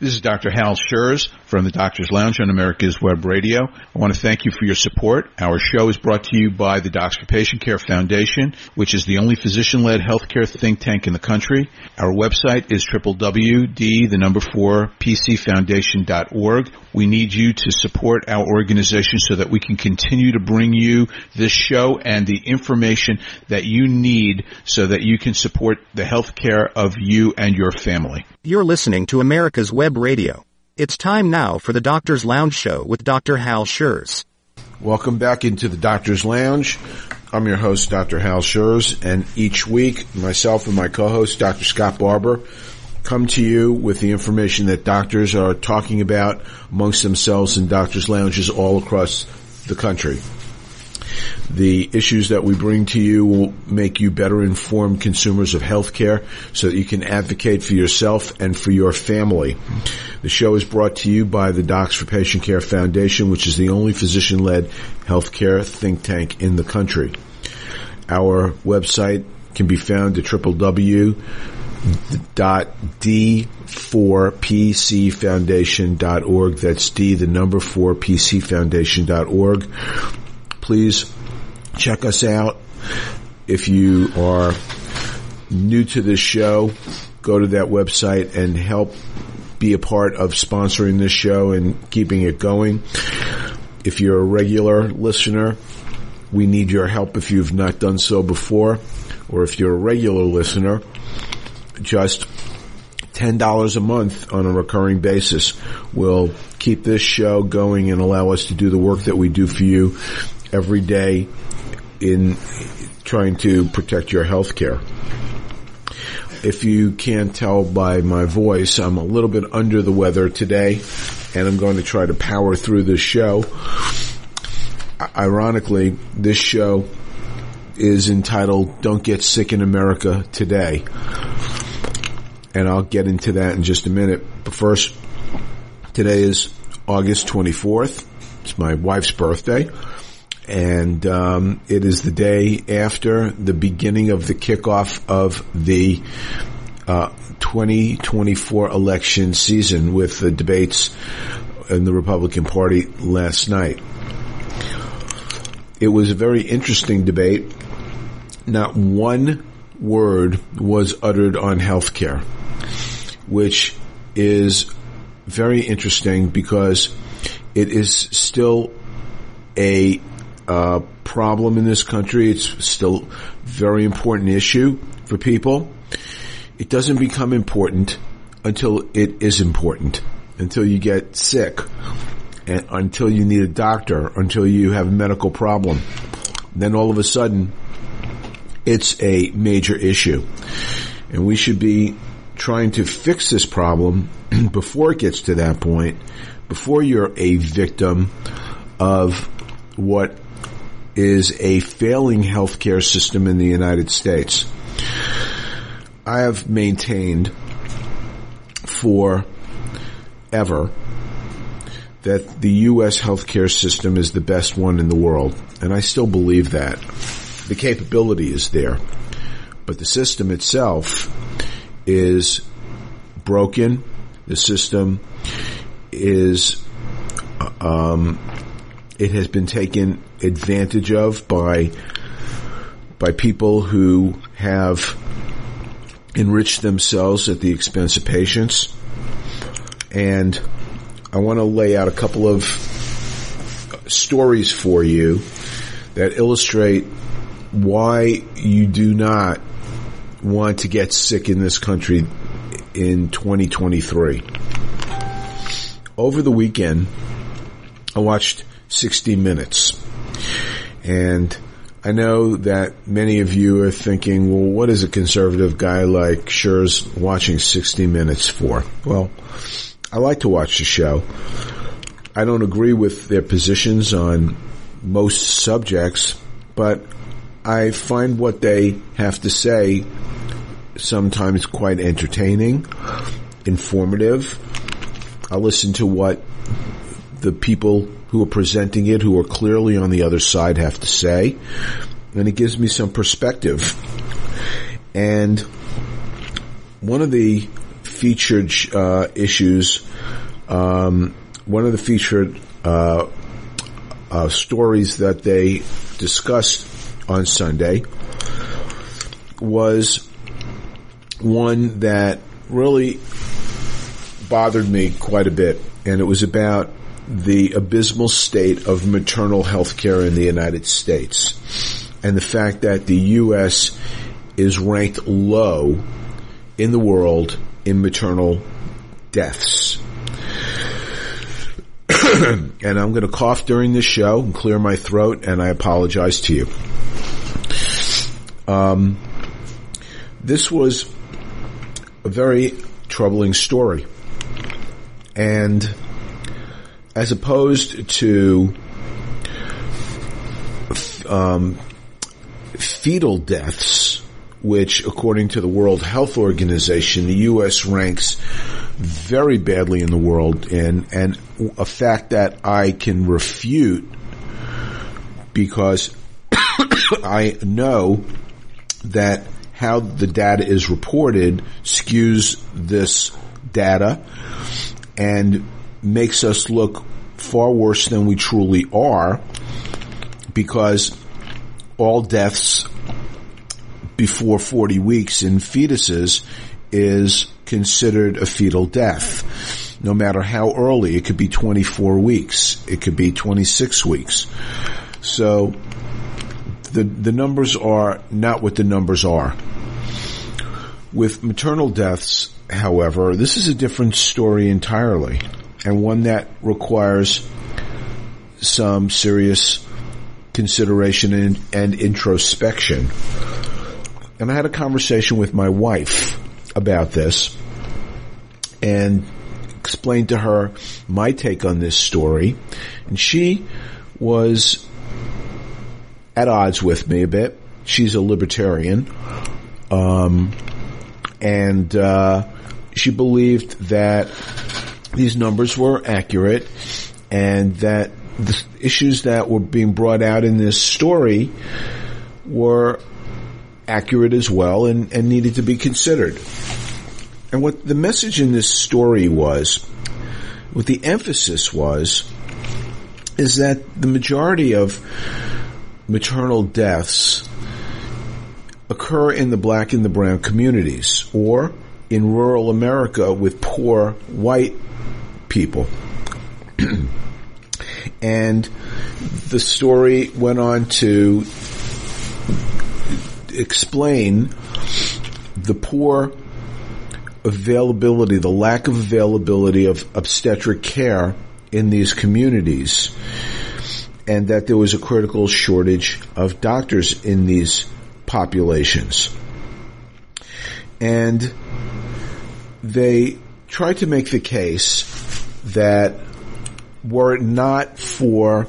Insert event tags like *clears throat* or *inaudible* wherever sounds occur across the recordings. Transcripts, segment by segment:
This is Dr. Hal Scherz from the Doctor's Lounge on America's Web Radio. I want to thank you for your support. Our show is brought to you by the Docs for Patient Care Foundation, which is the only physician-led healthcare think tank in the country. Our website is www.d, the number four, pcfoundation.org. We need you to support our organization so that we can continue to bring you this show and the information that you need so that you can support the healthcare of you and your family. You're listening to America's Web Radio. It's time now for the Doctor's Lounge Show with Dr. Hal Scherz. Welcome back into the Doctor's Lounge. I'm your host, Dr. Hal Scherz, and each week, myself and my co-host, Dr. Scott Barber, come to you with the information that doctors are talking about amongst themselves in doctors' lounges all across the country. The issues that we bring to you will make you better informed consumers of healthcare so that you can advocate for yourself and for your family. The show is brought to you by the Docs for Patient Care Foundation, which is the only physician-led healthcare think tank in the country. Our website can be found at www d4pcfoundation.org. That's D, the number 4 pcfoundation.org. Please check us out. If you are new to this show, go to that website and help be a part of sponsoring this show and keeping it going. If you're a regular listener, we need your help if you've not done so before, or if you're a regular listener, just $10 a month on a recurring basis will keep this show going and allow us to do the work that we do for you every day in trying to protect your health care. If you can't tell by my voice, I'm a little bit under the weather today and I'm going to try to power through this show. Ironically, this show is entitled Don't Get Sick in America Today. And I'll get into that in just a minute. But first, today is August 24th. It's my wife's birthday and um, it is the day after the beginning of the kickoff of the uh, 2024 election season with the debates in the Republican Party last night. It was a very interesting debate. Not one word was uttered on healthcare, which is very interesting because it is still a uh, problem in this country. It's still a very important issue for people. It doesn't become important until it is important, until you get sick, and until you need a doctor, until you have a medical problem. Then all of a sudden, it's a major issue. And we should be trying to fix this problem *clears throat* before it gets to that point, before you're a victim of what is a failing healthcare system in the United States. I have maintained for ever that the U.S. healthcare system is the best one in the world, and I still believe that. The capability is there, but the system itself is broken. The system is, um, it has been taken advantage of by by people who have enriched themselves at the expense of patients. And I want to lay out a couple of stories for you that illustrate why you do not want to get sick in this country in 2023. Over the weekend, I watched 60 Minutes. And I know that many of you are thinking, well, what is a conservative guy like Scherz watching 60 Minutes for? Well, I like to watch the show. I don't agree with their positions on most subjects, but I find what they have to say sometimes quite entertaining, informative, I listen to what the people who are presenting it, who are clearly on the other side, have to say, and it gives me some perspective. And one of the featured uh, issues, um, one of the featured uh, uh, stories that they discussed on Sunday was one that really bothered me quite a bit, and it was about the abysmal state of maternal health care in the United States and the fact that the U.S. is ranked low in the world in maternal deaths. *clears throat* and I'm going to cough during this show and clear my throat, and I apologize to you. Um, this was a very troubling story. And as opposed to um, fetal deaths, which according to the World Health Organization, the U.S. ranks very badly in the world and, and a fact that I can refute because *coughs* I know that how the data is reported skews this data and makes us look far worse than we truly are because all deaths before 40 weeks in fetuses is considered a fetal death. No matter how early, it could be 24 weeks, it could be 26 weeks. So the the numbers are not what the numbers are. With maternal deaths, however, this is a different story entirely, and one that requires some serious consideration and, and introspection. And I had a conversation with my wife about this and explained to her my take on this story. And she was at odds with me a bit. She's a libertarian. Um, and, uh, she believed that these numbers were accurate and that the issues that were being brought out in this story were accurate as well and, and needed to be considered. And what the message in this story was, what the emphasis was, is that the majority of maternal deaths occur in the black and the brown communities or in rural America with poor white people. *clears throat* and the story went on to explain the poor availability, the lack of availability of obstetric care in these communities, and that there was a critical shortage of doctors in these populations. And they tried to make the case that were it not for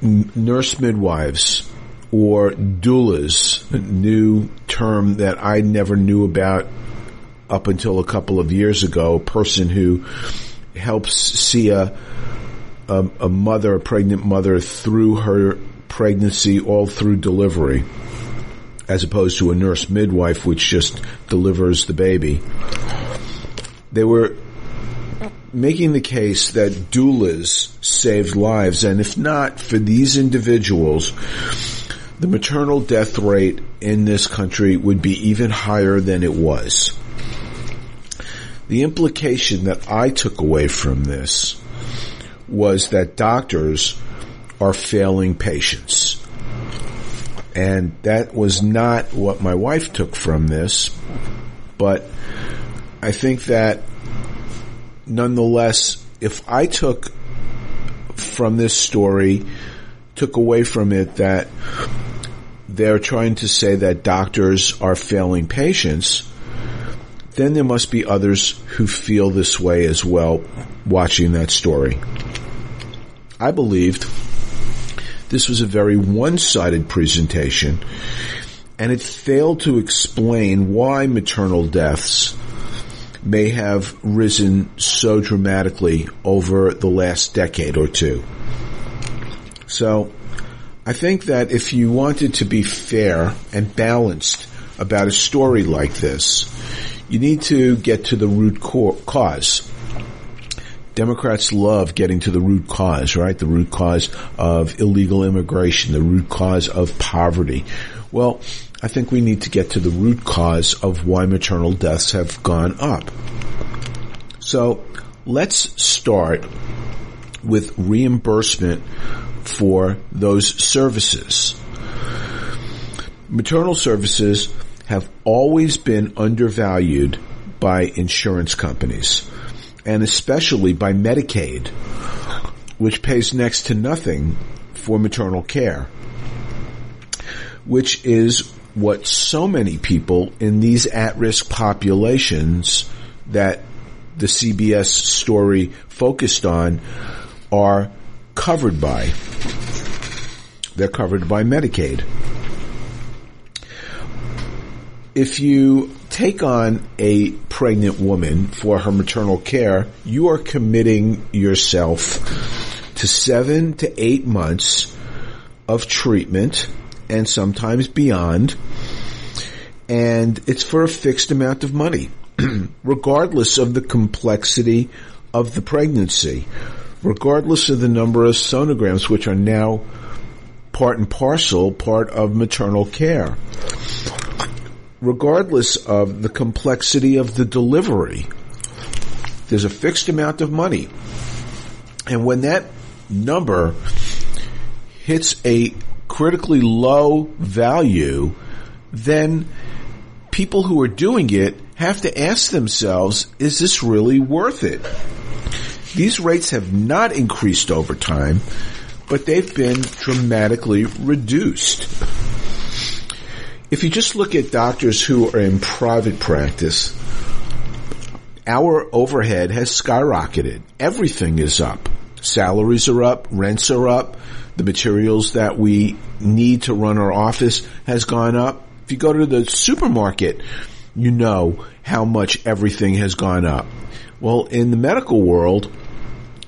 nurse midwives or doulas, a new term that I never knew about up until a couple of years ago, a person who helps see a, a, a mother, a pregnant mother through her pregnancy all through delivery as opposed to a nurse midwife which just delivers the baby. They were making the case that doulas saved lives and if not for these individuals, the maternal death rate in this country would be even higher than it was. The implication that I took away from this was that doctors are failing patients. And that was not what my wife took from this, but I think that nonetheless, if I took from this story, took away from it that they're trying to say that doctors are failing patients, then there must be others who feel this way as well watching that story. I believed this was a very one-sided presentation and it failed to explain why maternal deaths may have risen so dramatically over the last decade or two. So I think that if you wanted to be fair and balanced about a story like this, you need to get to the root cause. Democrats love getting to the root cause, right? The root cause of illegal immigration, the root cause of poverty. Well, I think we need to get to the root cause of why maternal deaths have gone up. So let's start with reimbursement for those services. Maternal services have always been undervalued by insurance companies and especially by Medicaid, which pays next to nothing for maternal care, which is what so many people in these at-risk populations that the CBS story focused on are covered by. They're covered by Medicaid. If you take on a pregnant woman for her maternal care, you are committing yourself to seven to eight months of treatment and sometimes beyond. And it's for a fixed amount of money, *clears throat* regardless of the complexity of the pregnancy regardless of the number of sonograms, which are now part and parcel part of maternal care. Regardless of the complexity of the delivery, there's a fixed amount of money. And when that number hits a critically low value, then people who are doing it have to ask themselves, is this really worth it? These rates have not increased over time, but they've been dramatically reduced. If you just look at doctors who are in private practice, our overhead has skyrocketed. Everything is up. Salaries are up, rents are up, the materials that we need to run our office has gone up. If you go to the supermarket, you know how much everything has gone up. Well, in the medical world,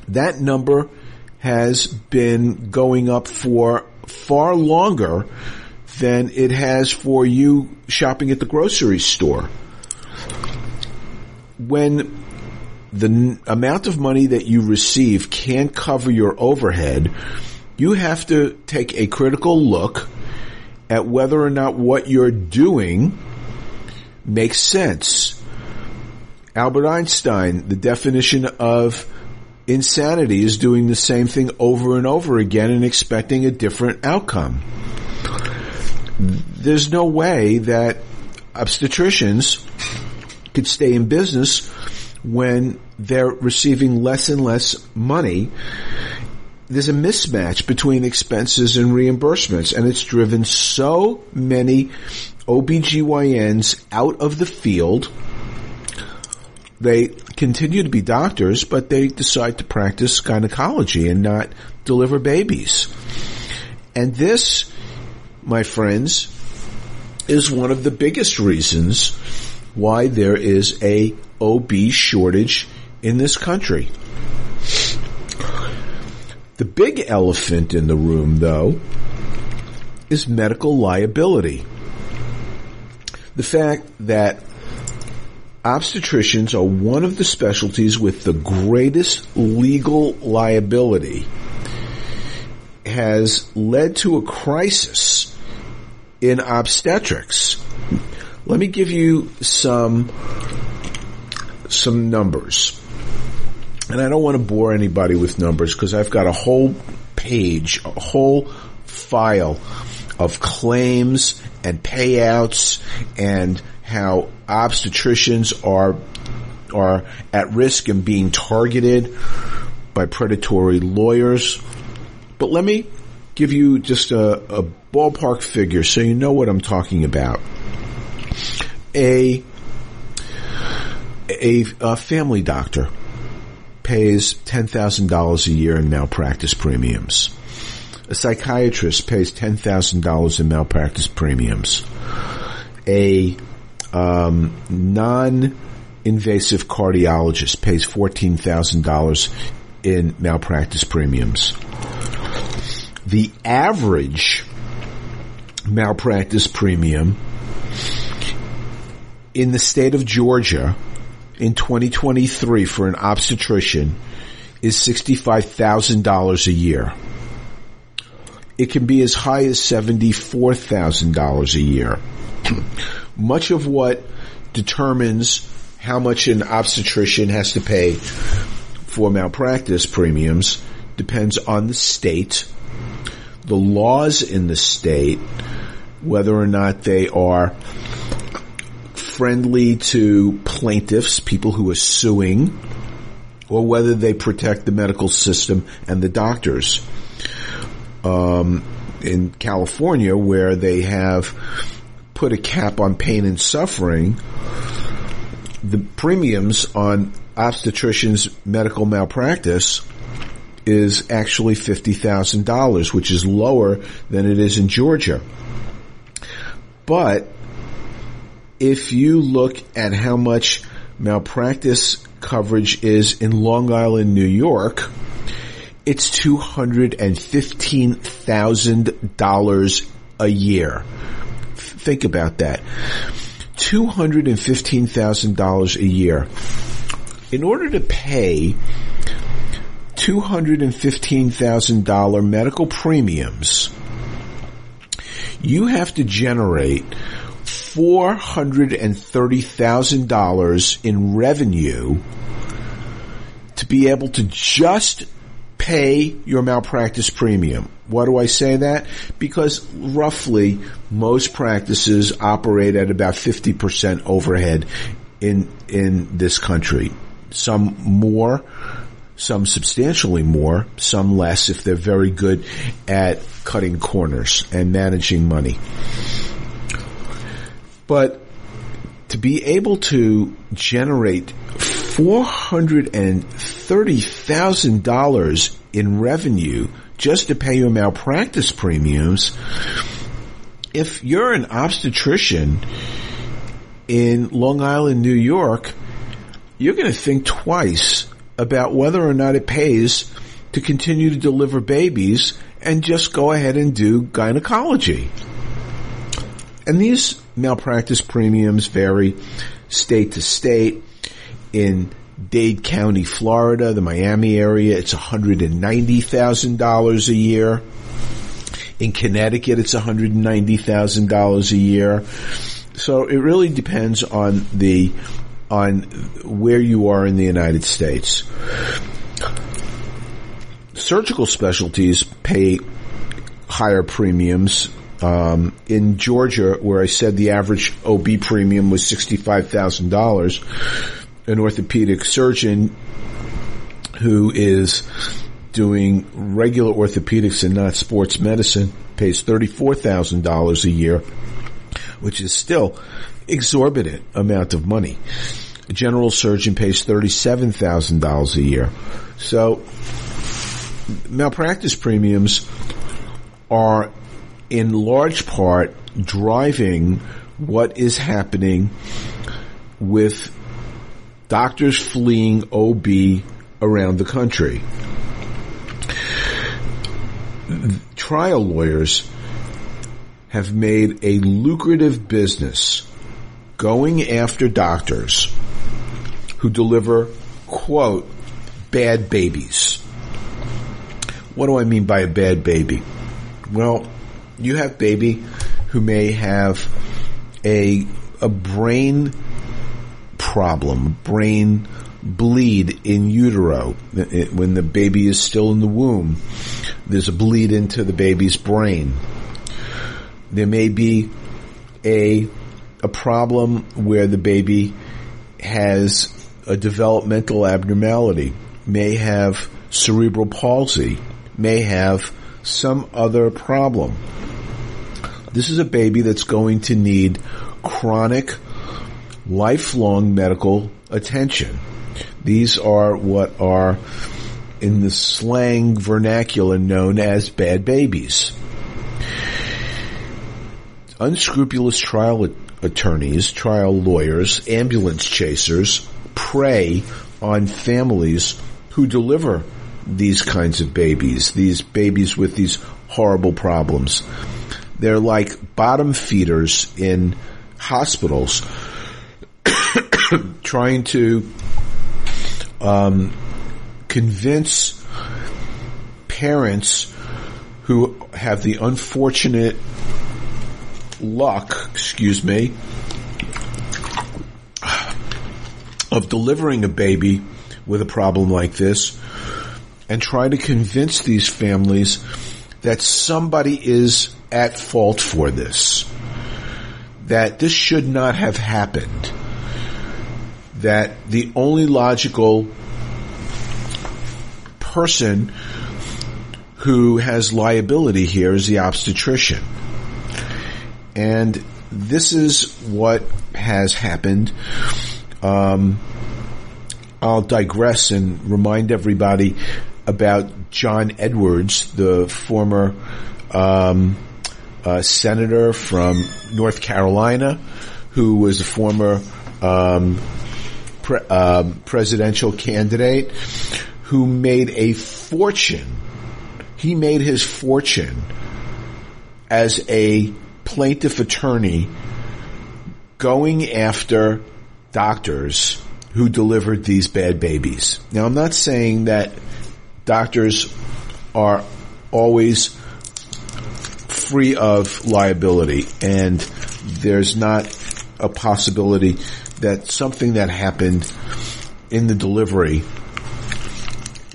that number has been going up for far longer than it has for you shopping at the grocery store. When the n- amount of money that you receive can't cover your overhead, you have to take a critical look at whether or not what you're doing makes sense. Albert Einstein, the definition of insanity is doing the same thing over and over again and expecting a different outcome. There's no way that obstetricians could stay in business when they're receiving less and less money. There's a mismatch between expenses and reimbursements and it's driven so many OBGYNs out of the field they continue to be doctors, but they decide to practice gynecology and not deliver babies. And this, my friends, is one of the biggest reasons why there is a OB shortage in this country. The big elephant in the room, though, is medical liability. The fact that obstetricians are one of the specialties with the greatest legal liability has led to a crisis in obstetrics. Let me give you some some numbers. And I don't want to bore anybody with numbers because I've got a whole page, a whole file of claims and payouts and how obstetricians are are at risk and being targeted by predatory lawyers. But let me give you just a, a ballpark figure so you know what I'm talking about. A, a, a family doctor pays $10,000 a year in malpractice premiums. A psychiatrist pays $10,000 in malpractice premiums. A um, non invasive cardiologist pays $14,000 in malpractice premiums. The average malpractice premium in the state of Georgia in 2023 for an obstetrician is $65,000 a year. It can be as high as $74,000 a year. *clears throat* Much of what determines how much an obstetrician has to pay for malpractice premiums depends on the state, the laws in the state, whether or not they are friendly to plaintiffs, people who are suing, or whether they protect the medical system and the doctors. Um, in California, where they have put a cap on pain and suffering, the premiums on obstetricians medical malpractice is actually $50,000, which is lower than it is in Georgia. But if you look at how much malpractice coverage is in Long Island, New York, it's $215,000 a year. Think about that. $215,000 a year. In order to pay $215,000 medical premiums, you have to generate $430,000 in revenue to be able to just pay your malpractice premium. Why do I say that? Because roughly most practices operate at about 50% overhead in, in this country. Some more, some substantially more, some less if they're very good at cutting corners and managing money. But to be able to generate $430,000 in revenue just to pay your malpractice premiums, if you're an obstetrician in Long Island, New York, you're going to think twice about whether or not it pays to continue to deliver babies and just go ahead and do gynecology. And these malpractice premiums vary state to state. In Dade County, Florida, the Miami area, it's $190,000 a year. In Connecticut, it's $190,000 a year. So it really depends on the, on where you are in the United States. Surgical specialties pay higher premiums um, in Georgia, where I said the average OB premium was sixty-five thousand dollars, an orthopedic surgeon who is doing regular orthopedics and not sports medicine pays thirty-four thousand dollars a year, which is still exorbitant amount of money. A general surgeon pays thirty-seven thousand dollars a year. So malpractice premiums are in large part driving what is happening with doctors fleeing OB around the country. Trial lawyers have made a lucrative business going after doctors who deliver, quote, bad babies. What do I mean by a bad baby? Well, you have baby who may have a a brain problem, brain bleed in utero eh, eh, when the baby is still in the womb. There's a bleed into the baby's brain. There may be a a problem where the baby has a developmental abnormality, may have cerebral palsy, may have some other problem. This is a baby that's going to need chronic, lifelong medical attention. These are what are in the slang vernacular known as bad babies. Unscrupulous trial attorneys, trial lawyers, ambulance chasers prey on families who deliver these kinds of babies, these babies with these horrible problems. They're like bottom feeders in hospitals *coughs* trying to um, convince parents who have the unfortunate luck, excuse me, of delivering a baby with a problem like this and try to convince these families that somebody is at fault for this. That this should not have happened. That the only logical person who has liability here is the obstetrician. And this is what has happened. Um, I'll digress and remind everybody about John Edwards, the former um, uh, senator from North Carolina, who was a former um, pre- um, presidential candidate, who made a fortune. He made his fortune as a plaintiff attorney going after doctors who delivered these bad babies. Now, I'm not saying that doctors are always free of liability and there's not a possibility that something that happened in the delivery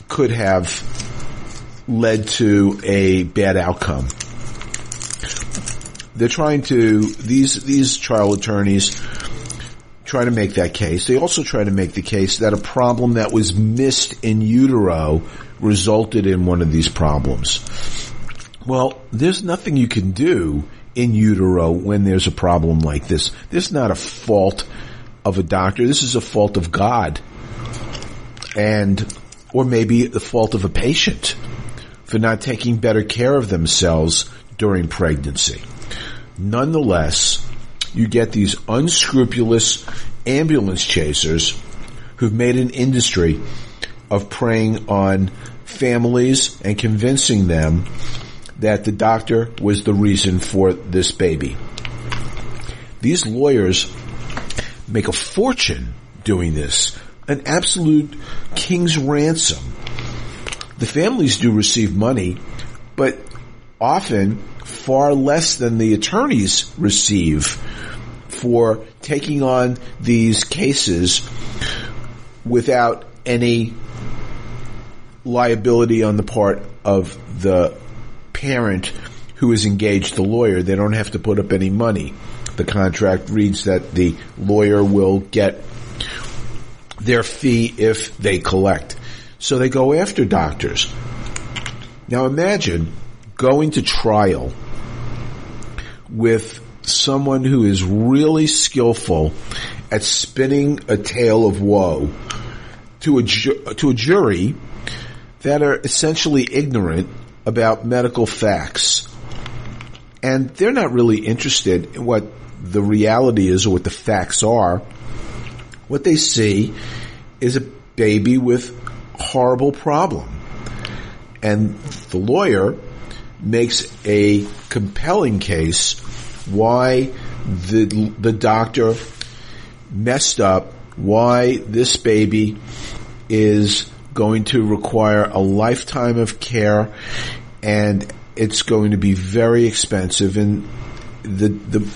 could have led to a bad outcome. They're trying to, these, these trial attorneys try to make that case. They also try to make the case that a problem that was missed in utero resulted in one of these problems. Well, there's nothing you can do in utero when there's a problem like this. This is not a fault of a doctor. This is a fault of God. And, or maybe the fault of a patient for not taking better care of themselves during pregnancy. Nonetheless, you get these unscrupulous ambulance chasers who've made an industry of preying on families and convincing them that the doctor was the reason for this baby. These lawyers make a fortune doing this, an absolute king's ransom. The families do receive money, but often far less than the attorneys receive for taking on these cases without any liability on the part of the parent who is engaged the lawyer. They don't have to put up any money. The contract reads that the lawyer will get their fee if they collect. So they go after doctors. Now imagine going to trial with someone who is really skillful at spinning a tale of woe to a, ju- to a jury that are essentially ignorant about medical facts. And they're not really interested in what the reality is or what the facts are. What they see is a baby with horrible problem. And the lawyer makes a compelling case why the, the doctor messed up, why this baby is going to require a lifetime of care and it's going to be very expensive and the, the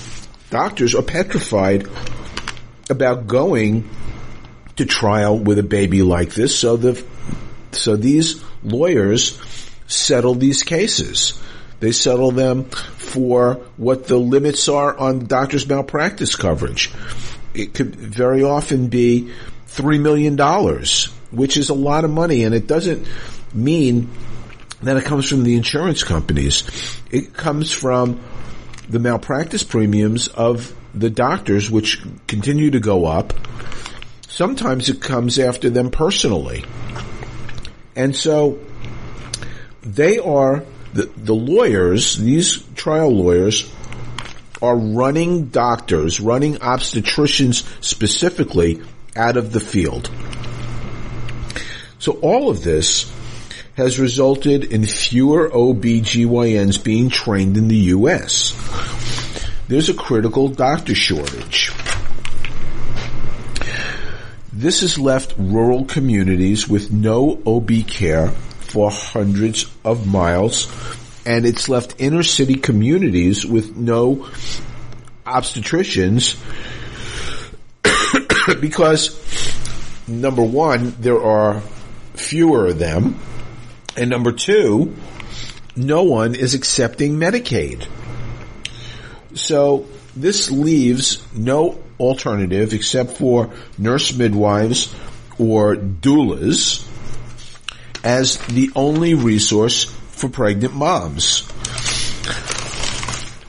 doctors are petrified about going to trial with a baby like this. So the, so these lawyers settle these cases. They settle them for what the limits are on doctor's malpractice coverage. It could very often be three million dollars, which is a lot of money, and it doesn't mean that it comes from the insurance companies. It comes from the malpractice premiums of the doctors, which continue to go up. Sometimes it comes after them personally. And so they are the, the lawyers, these trial lawyers are running doctors, running obstetricians specifically out of the field. So all of this has resulted in fewer OBGYNs being trained in the U.S. There's a critical doctor shortage. This has left rural communities with no OB care for hundreds of miles, and it's left inner city communities with no obstetricians *coughs* because number one, there are fewer of them, and number two, no one is accepting Medicaid. So this leaves no alternative except for nurse midwives or doulas as the only resource for pregnant moms.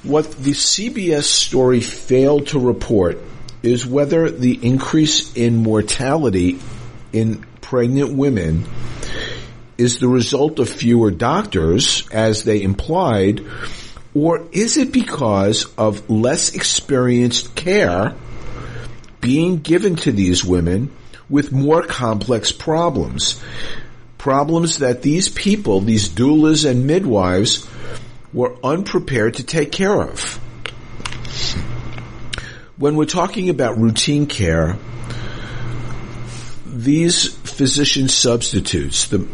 What the CBS story failed to report is whether the increase in mortality in pregnant women is the result of fewer doctors, as they implied, or is it because of less experienced care being given to these women with more complex problems? Problems that these people, these doulas and midwives, were unprepared to take care of. When we're talking about routine care, these physician substitutes, the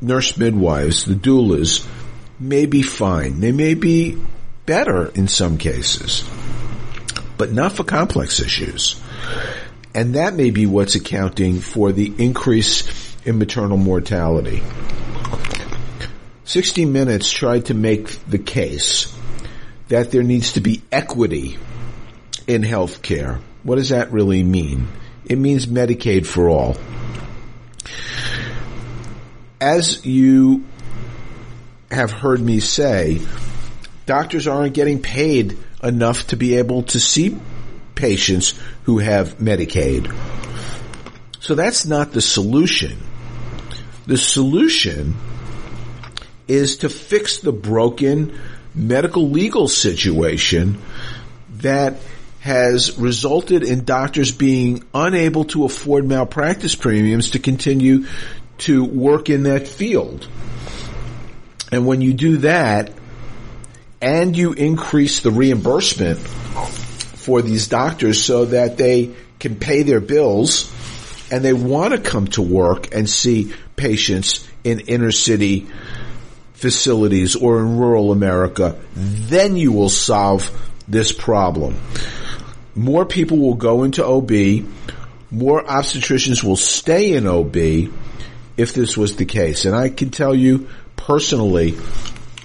nurse midwives, the doulas, may be fine. They may be better in some cases, but not for complex issues. And that may be what's accounting for the increase in maternal mortality. 60 Minutes tried to make the case that there needs to be equity in healthcare. What does that really mean? It means Medicaid for all. As you have heard me say, doctors aren't getting paid enough to be able to see patients who have Medicaid. So that's not the solution. The solution is to fix the broken medical legal situation that has resulted in doctors being unable to afford malpractice premiums to continue to work in that field. And when you do that, and you increase the reimbursement for these doctors so that they can pay their bills and they want to come to work and see patients in inner city facilities or in rural America, then you will solve this problem. More people will go into OB, more obstetricians will stay in OB if this was the case. And I can tell you personally,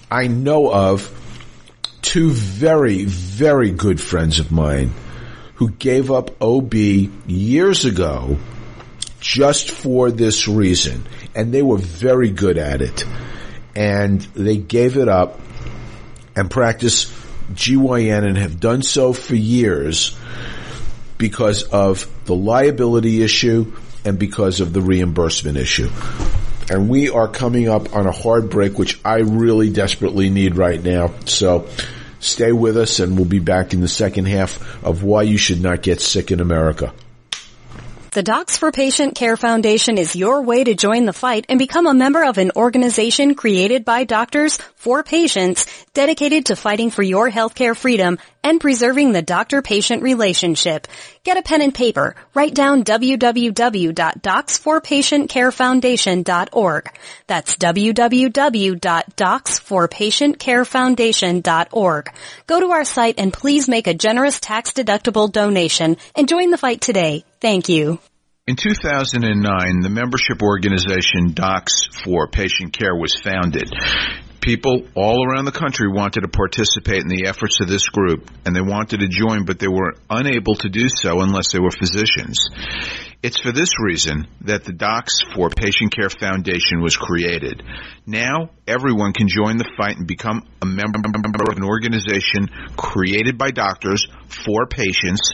I know of two very, very good friends of mine who gave up OB years ago just for this reason. And they were very good at it. And they gave it up and practice GYN and have done so for years because of the liability issue and because of the reimbursement issue. And we are coming up on a hard break, which I really desperately need right now. So stay with us and we'll be back in the second half of why you should not get sick in America. The Docs for Patient Care Foundation is your way to join the fight and become a member of an organization created by doctors for patients dedicated to fighting for your healthcare freedom and preserving the doctor-patient relationship. Get a pen and paper. Write down www.docs4patientcarefoundation.org. That's www.docs4patientcarefoundation.org. Go to our site and please make a generous tax-deductible donation and join the fight today. Thank you. In 2009, the membership organization Docs for Patient Care was founded. People all around the country wanted to participate in the efforts of this group, and they wanted to join, but they were unable to do so unless they were physicians. It's for this reason that the Docs for Patient Care Foundation was created. Now, everyone can join the fight and become a member of an organization created by doctors for patients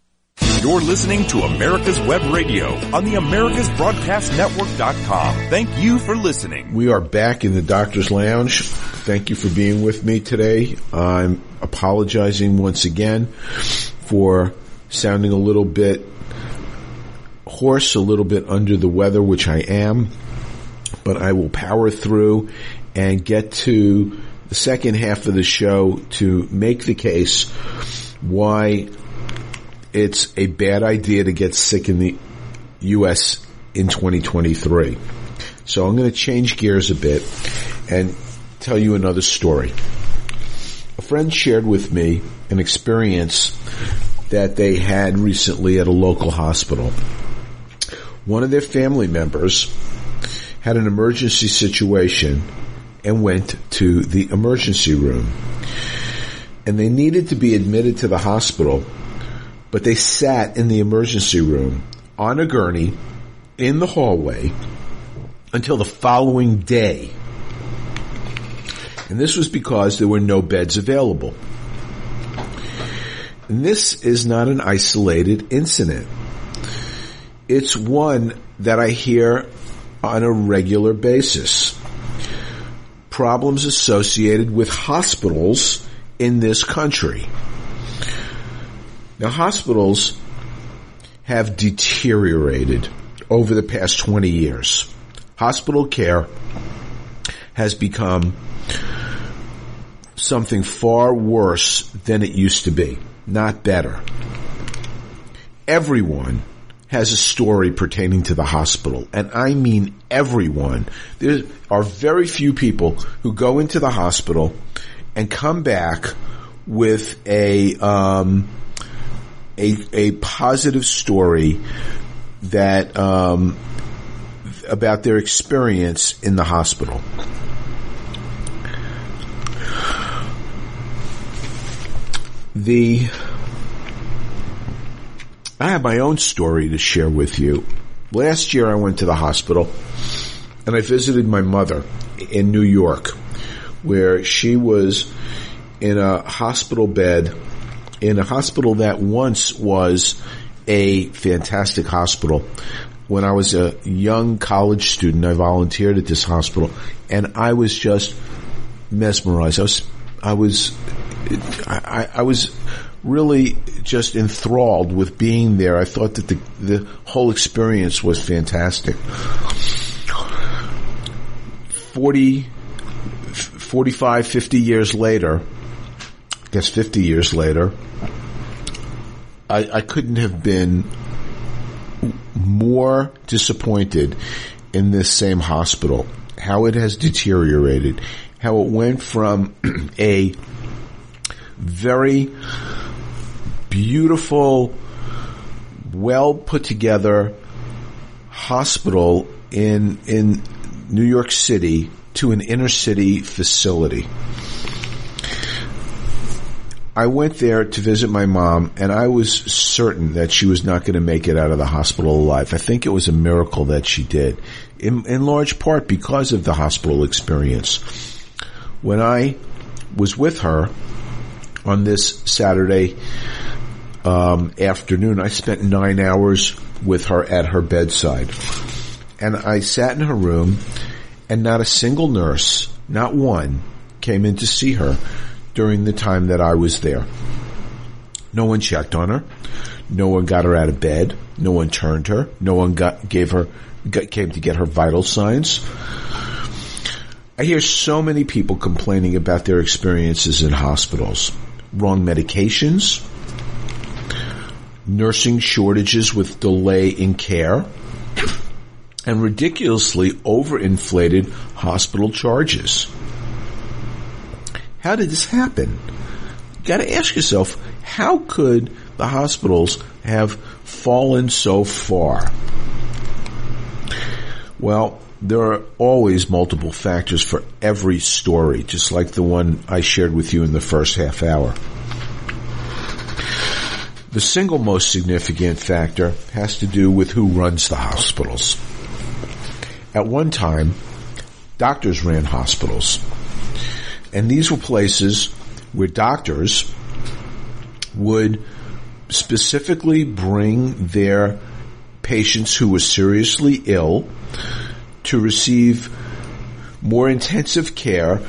You're listening to America's Web Radio on the AmericasBroadcastNetwork.com. Thank you for listening. We are back in the doctor's lounge. Thank you for being with me today. I'm apologizing once again for sounding a little bit hoarse, a little bit under the weather, which I am, but I will power through and get to the second half of the show to make the case why it's a bad idea to get sick in the U.S. in 2023. So I'm going to change gears a bit and tell you another story. A friend shared with me an experience that they had recently at a local hospital. One of their family members had an emergency situation and went to the emergency room. And they needed to be admitted to the hospital but they sat in the emergency room on a gurney in the hallway until the following day. And this was because there were no beds available. And this is not an isolated incident. It's one that I hear on a regular basis. Problems associated with hospitals in this country. Now hospitals have deteriorated over the past 20 years. Hospital care has become something far worse than it used to be, not better. Everyone has a story pertaining to the hospital, and I mean everyone. There are very few people who go into the hospital and come back with a um, a, a positive story that um, about their experience in the hospital. The I have my own story to share with you. Last year I went to the hospital and I visited my mother in New York where she was in a hospital bed in a hospital that once was a fantastic hospital. When I was a young college student, I volunteered at this hospital and I was just mesmerized. I was, I was, I, I was really just enthralled with being there. I thought that the, the whole experience was fantastic. 40, 45, 50 years later, guess 50 years later, I, I couldn't have been more disappointed in this same hospital. How it has deteriorated. How it went from *clears throat* a very beautiful, well put together hospital in, in New York City to an inner city facility. I went there to visit my mom and I was certain that she was not going to make it out of the hospital alive. I think it was a miracle that she did in, in large part because of the hospital experience. When I was with her on this Saturday um, afternoon, I spent nine hours with her at her bedside. And I sat in her room and not a single nurse, not one, came in to see her during the time that I was there. No one checked on her. No one got her out of bed. No one turned her. No one got, gave her, came to get her vital signs. I hear so many people complaining about their experiences in hospitals. Wrong medications, nursing shortages with delay in care, and ridiculously overinflated hospital charges. How did this happen? You gotta ask yourself, how could the hospitals have fallen so far? Well, there are always multiple factors for every story, just like the one I shared with you in the first half hour. The single most significant factor has to do with who runs the hospitals. At one time, doctors ran hospitals. And these were places where doctors would specifically bring their patients who were seriously ill to receive more intensive care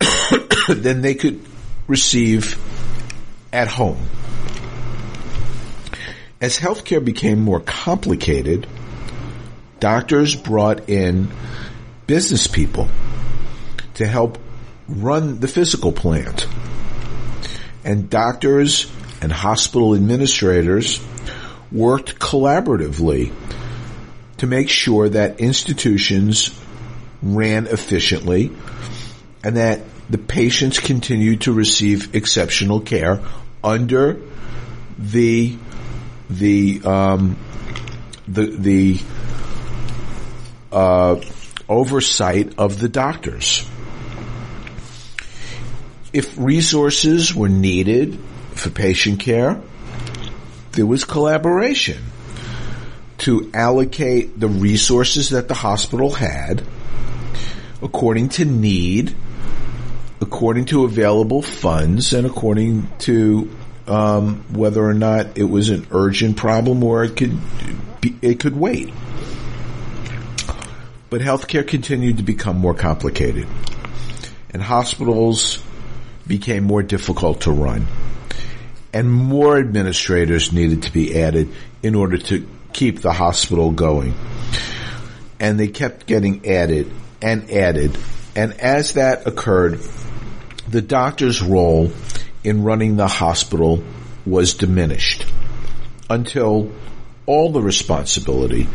*coughs* than they could receive at home. As healthcare became more complicated, doctors brought in business people to help run the physical plant. And doctors and hospital administrators worked collaboratively to make sure that institutions ran efficiently and that the patients continued to receive exceptional care under the the um, the the uh, oversight of the doctors. If resources were needed for patient care, there was collaboration to allocate the resources that the hospital had according to need, according to available funds, and according to um, whether or not it was an urgent problem or it could be, it could wait. But healthcare continued to become more complicated, and hospitals became more difficult to run, and more administrators needed to be added in order to keep the hospital going. And they kept getting added and added, and as that occurred, the doctor's role in running the hospital was diminished until all the responsibility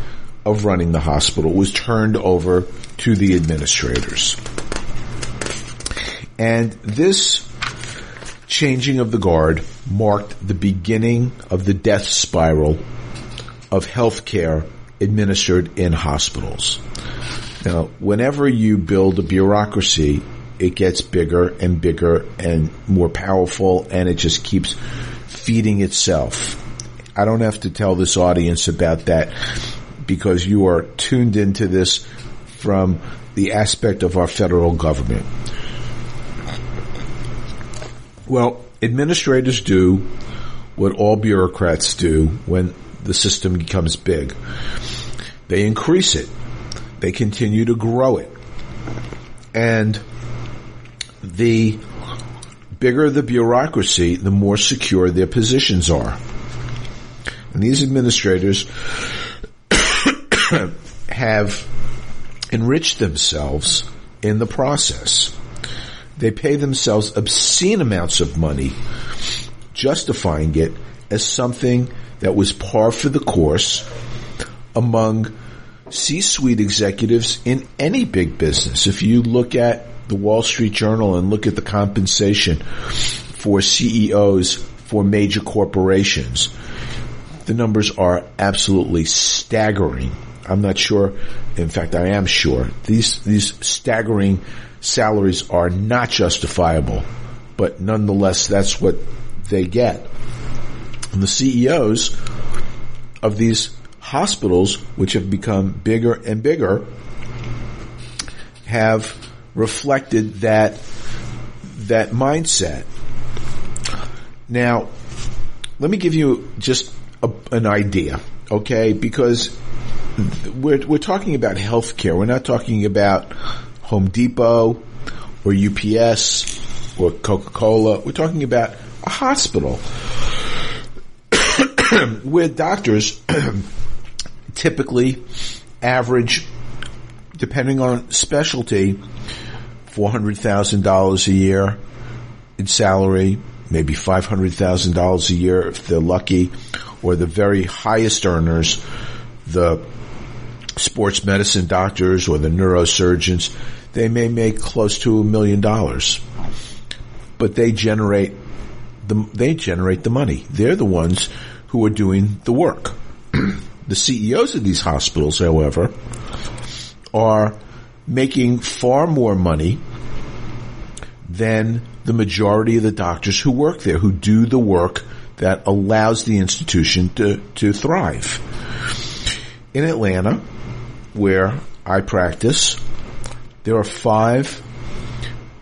of running the hospital was turned over to the administrators. And this changing of the guard marked the beginning of the death spiral of healthcare administered in hospitals. Now, whenever you build a bureaucracy, it gets bigger and bigger and more powerful and it just keeps feeding itself. I don't have to tell this audience about that because you are tuned into this from the aspect of our federal government. Well, administrators do what all bureaucrats do when the system becomes big. They increase it. They continue to grow it. And the bigger the bureaucracy, the more secure their positions are. And these administrators *coughs* have enriched themselves in the process. They pay themselves obscene amounts of money, justifying it as something that was par for the course among C-suite executives in any big business. If you look at the Wall Street Journal and look at the compensation for CEOs for major corporations, the numbers are absolutely staggering. I'm not sure. In fact, I am sure these these staggering salaries are not justifiable, but nonetheless, that's what they get. And the CEOs of these hospitals, which have become bigger and bigger, have reflected that that mindset. Now, let me give you just a, an idea, okay? Because we're we're talking about healthcare. We're not talking about Home Depot or UPS or Coca Cola. We're talking about a hospital *coughs* where doctors *coughs* typically average, depending on specialty, $400,000 a year in salary, maybe $500,000 a year if they're lucky, or the very highest earners, the sports medicine doctors or the neurosurgeons, they may make close to a million dollars. But they generate the, they generate the money. They're the ones who are doing the work. *clears throat* the CEOs of these hospitals, however, are making far more money than the majority of the doctors who work there, who do the work that allows the institution to, to thrive. In Atlanta, where I practice, there are five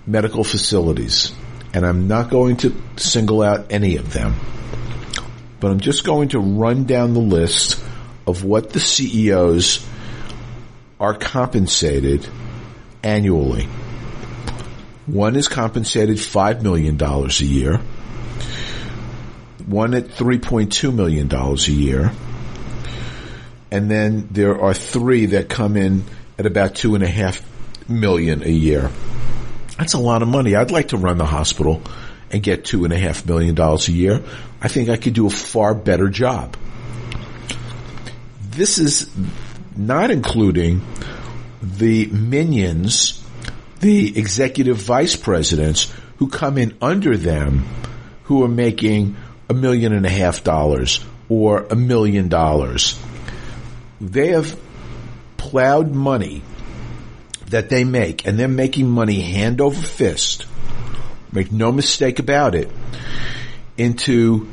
medical facilities, and I'm not going to single out any of them, but I'm just going to run down the list of what the CEOs are compensated annually. One is compensated $5 million a year. One at $3.2 million a year. And then there are three that come in at about two and a half million a year. That's a lot of money. I'd like to run the hospital and get two and a half million dollars a year. I think I could do a far better job. This is not including the minions, the executive vice presidents who come in under them who are making a million and a half dollars or a million dollars. They have plowed money that they make and they're making money hand over fist. Make no mistake about it into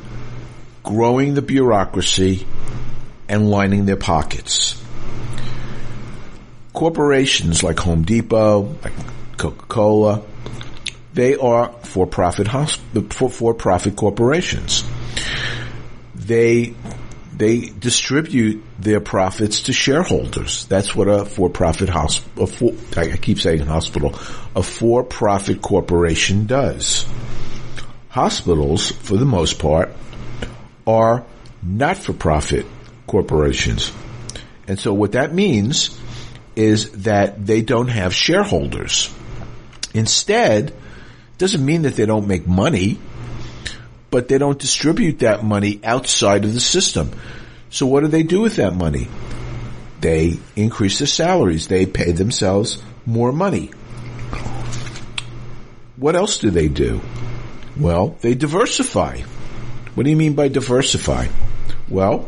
growing the bureaucracy and lining their pockets. Corporations like Home Depot, like Coca-Cola, they are for-profit for for-profit corporations. They they distribute their profits to shareholders. That's what a for-profit hospital, for, I keep saying hospital, a for-profit corporation does. Hospitals, for the most part, are not-for-profit corporations. And so what that means is that they don't have shareholders. Instead, doesn't mean that they don't make money, but they don't distribute that money outside of the system. So what do they do with that money? They increase their salaries. They pay themselves more money. What else do they do? Well, they diversify. What do you mean by diversify? Well,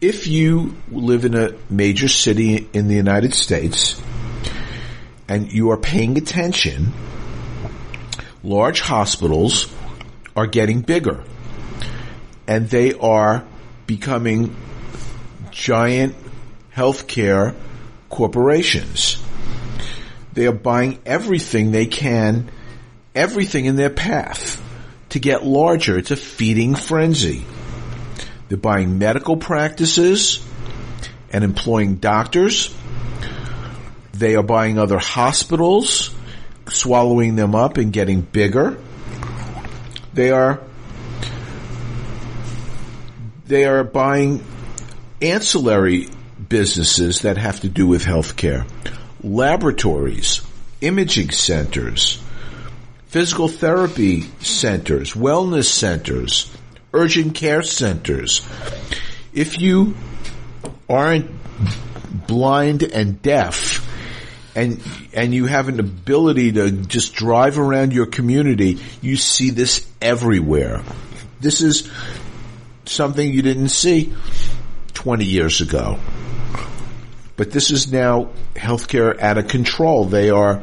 if you live in a major city in the United States and you are paying attention, large hospitals are getting bigger and they are becoming giant healthcare corporations. They are buying everything they can, everything in their path to get larger. It's a feeding frenzy. They're buying medical practices and employing doctors. They are buying other hospitals, swallowing them up and getting bigger. They are they are buying ancillary businesses that have to do with healthcare, laboratories, imaging centers, physical therapy centers, wellness centers, urgent care centers. If you aren't blind and deaf and and you have an ability to just drive around your community, you see this everywhere. This is something you didn't see 20 years ago. But this is now healthcare out of control. They are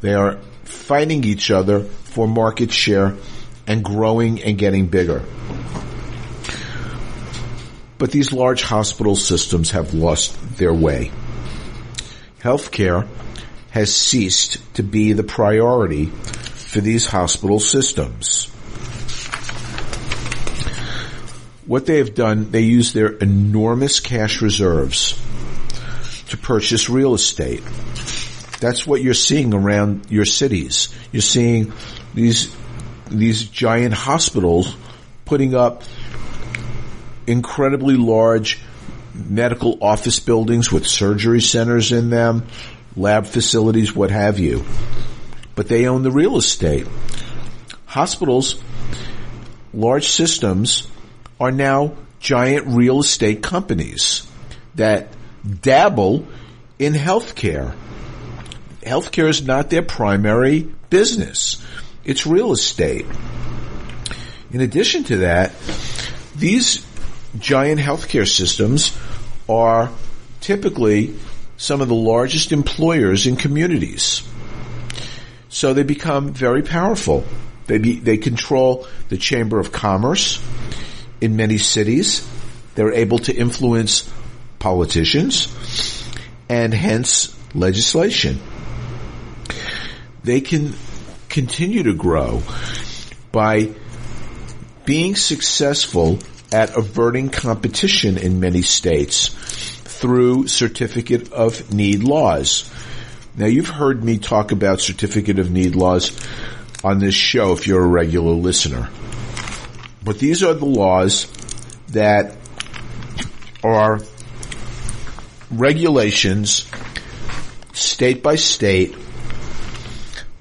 they are fighting each other for market share and growing and getting bigger. But these large hospital systems have lost their way. Healthcare has ceased to be the priority for these hospital systems. What they have done, they use their enormous cash reserves to purchase real estate. That's what you're seeing around your cities. You're seeing these these giant hospitals putting up incredibly large medical office buildings with surgery centers in them, lab facilities, what have you. But they own the real estate. Hospitals, large systems, are now giant real estate companies that dabble in healthcare. Healthcare is not their primary business. It's real estate. In addition to that, these giant healthcare systems are typically some of the largest employers in communities. So they become very powerful. They be, they control the Chamber of Commerce in many cities. They're able to influence politicians and hence legislation. They can continue to grow by being successful at averting competition in many states through certificate of need laws. Now you've heard me talk about certificate of need laws on this show if you're a regular listener. But these are the laws that are regulations state by state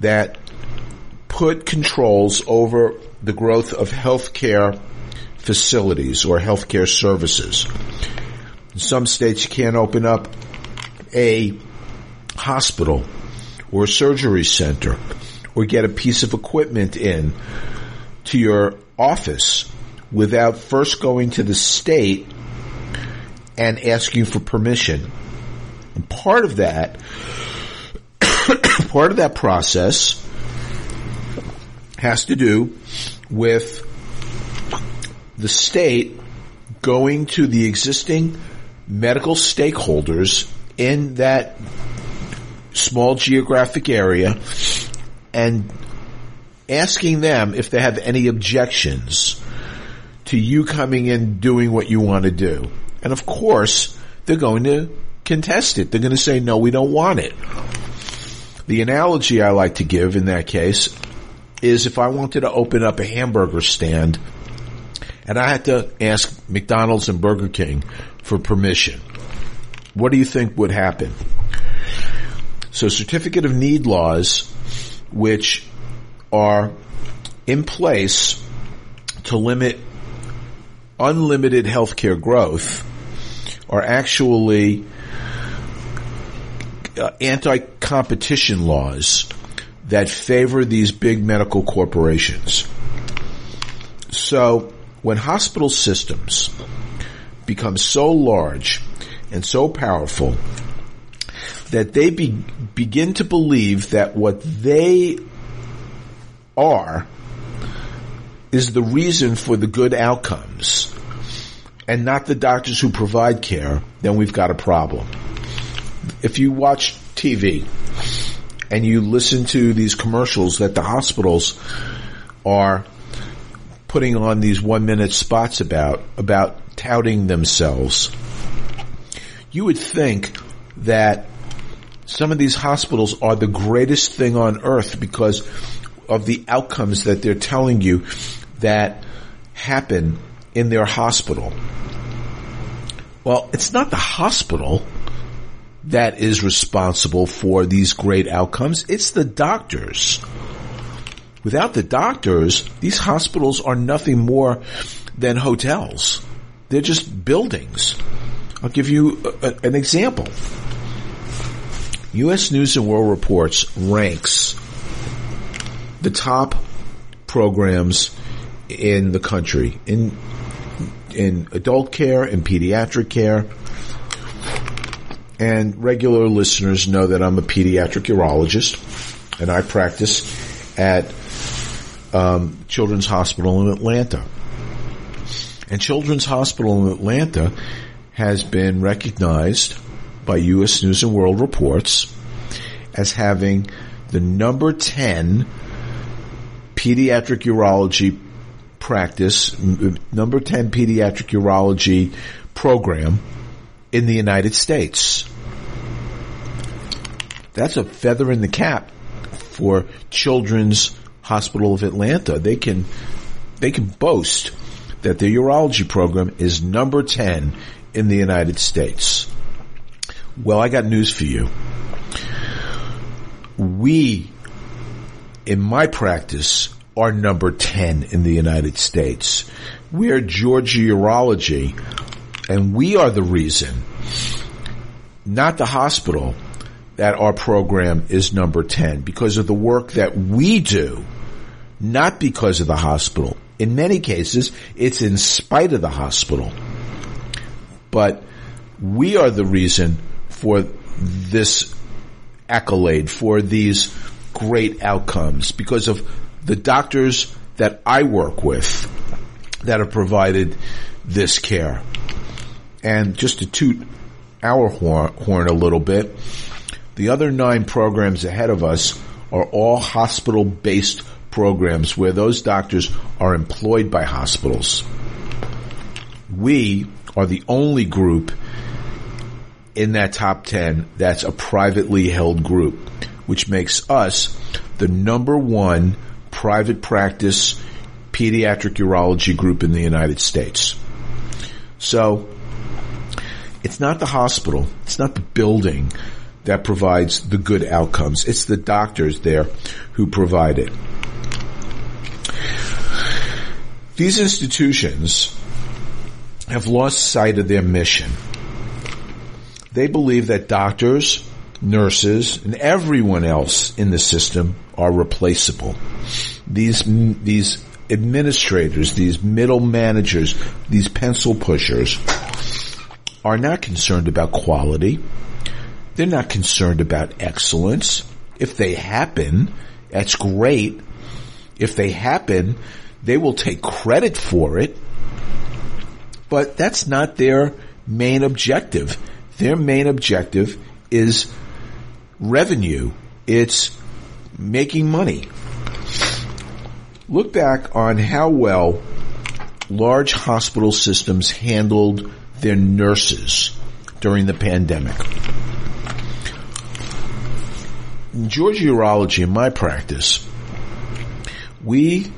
that put controls over the growth of healthcare facilities or healthcare services. In some states you can't open up a hospital or a surgery center or get a piece of equipment in to your office without first going to the state and asking for permission. And part of that, *coughs* part of that process has to do with the state going to the existing medical stakeholders in that small geographic area and asking them if they have any objections to you coming in doing what you want to do. And of course, they're going to contest it. They're going to say, no, we don't want it. The analogy I like to give in that case is if I wanted to open up a hamburger stand and I had to ask McDonald's and Burger King for permission, what do you think would happen? So certificate of need laws, which are in place to limit unlimited healthcare growth, are actually uh, anti-competition laws that favor these big medical corporations. So when hospital systems become so large and so powerful that they be, begin to believe that what they are is the reason for the good outcomes and not the doctors who provide care, then we've got a problem. If you watch TV and you listen to these commercials that the hospitals are putting on these one minute spots about, about touting themselves, you would think that some of these hospitals are the greatest thing on earth because of the outcomes that they're telling you that happen in their hospital. Well, it's not the hospital that is responsible for these great outcomes. It's the doctors. Without the doctors, these hospitals are nothing more than hotels. They're just buildings. I'll give you a, a, an example. U.S. News and World Reports ranks the top programs in the country in in adult care and pediatric care. And regular listeners know that I'm a pediatric urologist and I practice at um, Children's Hospital in Atlanta. And Children's Hospital in Atlanta has been recognized by U.S. News and World Reports as having the number 10 pediatric urology practice, number 10 pediatric urology program in the United States. That's a feather in the cap for Children's Hospital of Atlanta. They can, they can boast that their urology program is number 10 in the United States. Well, I got news for you. We, in my practice, are number 10 in the United States. We are Georgia Urology, and we are the reason, not the hospital, that our program is number 10 because of the work that we do, not because of the hospital. In many cases, it's in spite of the hospital. But we are the reason for this accolade, for these great outcomes because of the doctors that I work with that have provided this care. And just to toot our horn a little bit, the other nine programs ahead of us are all hospital based programs where those doctors are employed by hospitals. We are the only group in that top 10 that's a privately held group, which makes us the number one private practice pediatric urology group in the United States. So, it's not the hospital, it's not the building that provides the good outcomes. It's the doctors there who provide it. These institutions have lost sight of their mission. They believe that doctors, nurses, and everyone else in the system are replaceable. These, these administrators, these middle managers, these pencil pushers are not concerned about quality. They're not concerned about excellence. If they happen, that's great. If they happen, they will take credit for it. But that's not their main objective. Their main objective is revenue. It's making money. Look back on how well large hospital systems handled their nurses during the pandemic. In Georgia Urology, in my practice, we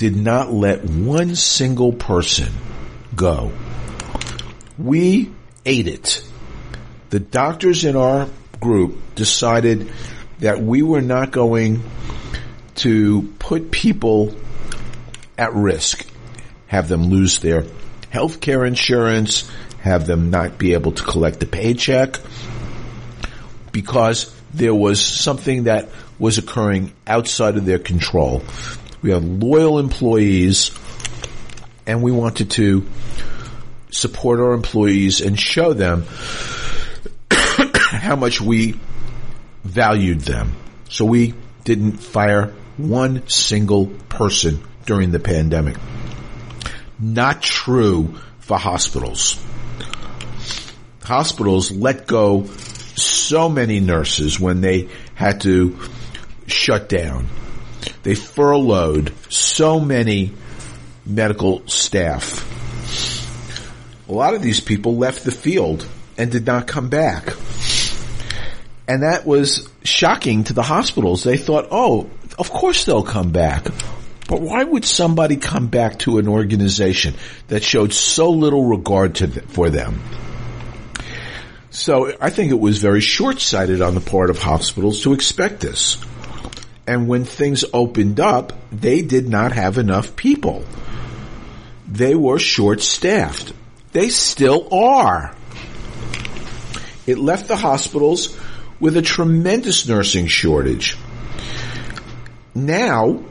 did not let one single person go. We ate it. The doctors in our group decided that we were not going to put people at risk, have them lose their health care insurance, have them not be able to collect a paycheck because there was something that was occurring outside of their control. We have loyal employees and we wanted to support our employees and show them *coughs* how much we valued them. So we didn't fire one single person during the pandemic. Not true for hospitals. Hospitals let go so many nurses when they had to shut down. They furloughed so many medical staff. A lot of these people left the field and did not come back. And that was shocking to the hospitals. They thought, oh, of course they'll come back. But why would somebody come back to an organization that showed so little regard th- for them? So I think it was very short-sighted on the part of hospitals to expect this. And when things opened up, they did not have enough people. They were short-staffed. They still are. It left the hospitals with a tremendous nursing shortage. Now,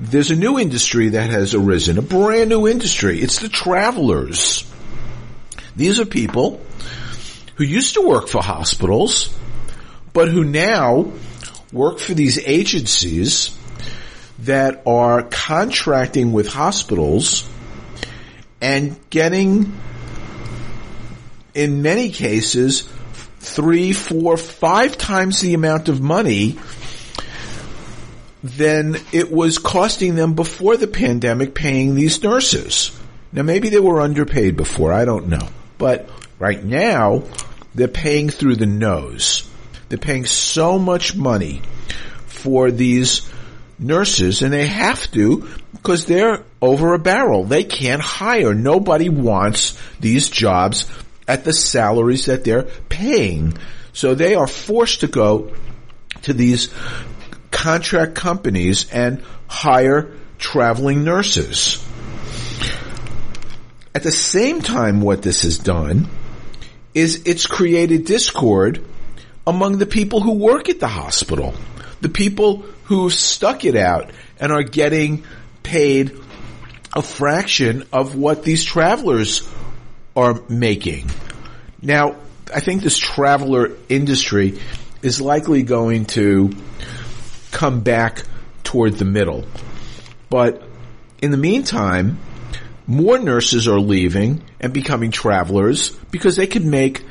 there's a new industry that has arisen, a brand new industry. It's the travelers. These are people who used to work for hospitals, but who now work for these agencies that are contracting with hospitals and getting, in many cases, three, four, five times the amount of money than it was costing them before the pandemic paying these nurses. Now maybe they were underpaid before, I don't know. But right now, they're paying through the nose. They're paying so much money for these nurses and they have to because they're over a barrel. They can't hire. Nobody wants these jobs at the salaries that they're paying. So they are forced to go to these contract companies and hire traveling nurses. At the same time, what this has done is it's created discord among the people who work at the hospital. The people who stuck it out and are getting paid a fraction of what these travelers are making. Now, I think this traveler industry is likely going to come back toward the middle. But in the meantime, more nurses are leaving and becoming travelers because they could make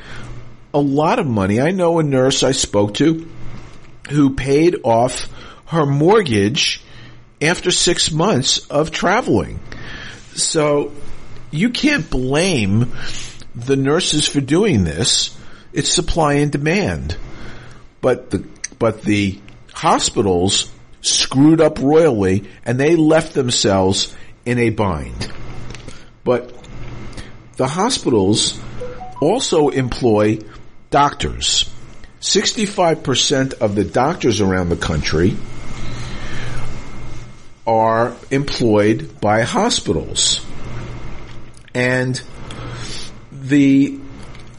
a lot of money. I know a nurse I spoke to who paid off her mortgage after six months of traveling. So you can't blame the nurses for doing this. It's supply and demand. But the, but the hospitals screwed up royally and they left themselves in a bind. But the hospitals also employ doctors. 65% of the doctors around the country are employed by hospitals. And the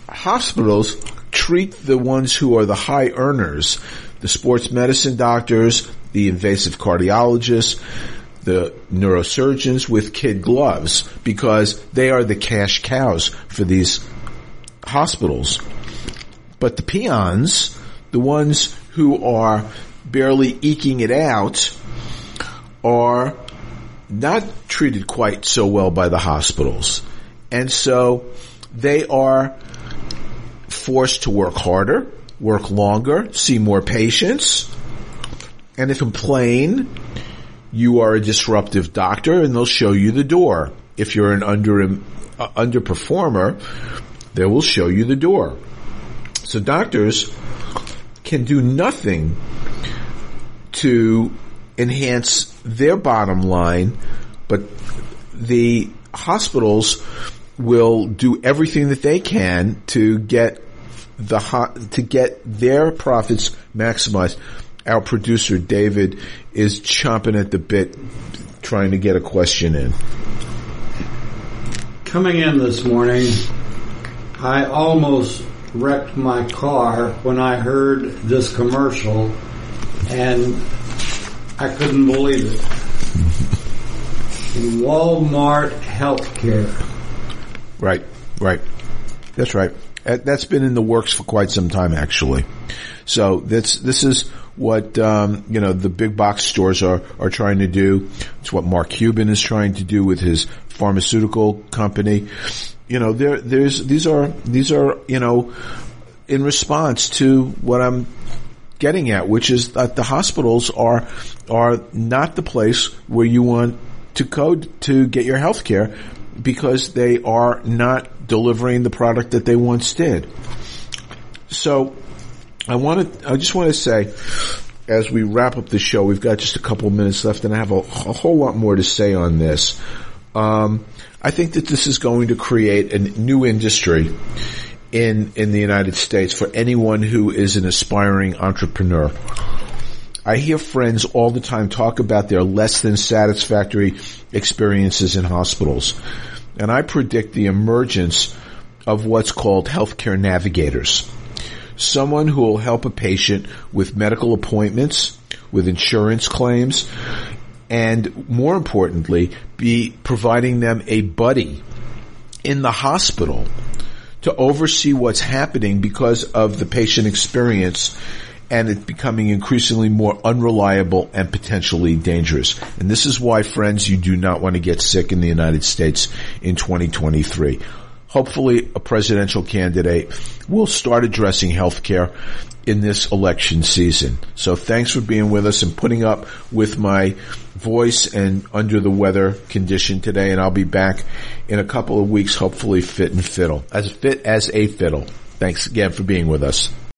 hospitals treat the ones who are the high earners, the sports medicine doctors, the invasive cardiologists, the neurosurgeons with kid gloves because they are the cash cows for these hospitals. But the peons, the ones who are barely eking it out, are not treated quite so well by the hospitals. And so they are forced to work harder, work longer, see more patients, and if complain, you are a disruptive doctor and they'll show you the door. If you're an under, uh, underperformer, they will show you the door. So doctors can do nothing to enhance their bottom line, but the hospitals will do everything that they can to get the to get their profits maximized. Our producer David is chomping at the bit, trying to get a question in. Coming in this morning, I almost wrecked my car when I heard this commercial, and I couldn't believe it. Walmart Healthcare. Right, right. That's right. That's been in the works for quite some time, actually. So this this is what um, you know the big box stores are are trying to do. It's what Mark Cuban is trying to do with his pharmaceutical company. You know, there there's these are these are you know in response to what I'm getting at, which is that the hospitals are are not the place where you want to go to get your health care because they are not delivering the product that they once did. So I want to, I just want to say, as we wrap up the show, we've got just a couple minutes left and I have a, a whole lot more to say on this. Um, I think that this is going to create a new industry in, in the United States for anyone who is an aspiring entrepreneur. I hear friends all the time talk about their less than satisfactory experiences in hospitals. And I predict the emergence of what's called healthcare navigators. Someone who will help a patient with medical appointments, with insurance claims, and more importantly, be providing them a buddy in the hospital to oversee what's happening because of the patient experience and it becoming increasingly more unreliable and potentially dangerous. And this is why, friends, you do not want to get sick in the United States in 2023. Hopefully a presidential candidate will start addressing healthcare in this election season. So thanks for being with us and putting up with my voice and under the weather condition today. And I'll be back in a couple of weeks, hopefully fit and fiddle, as fit as a fiddle. Thanks again for being with us.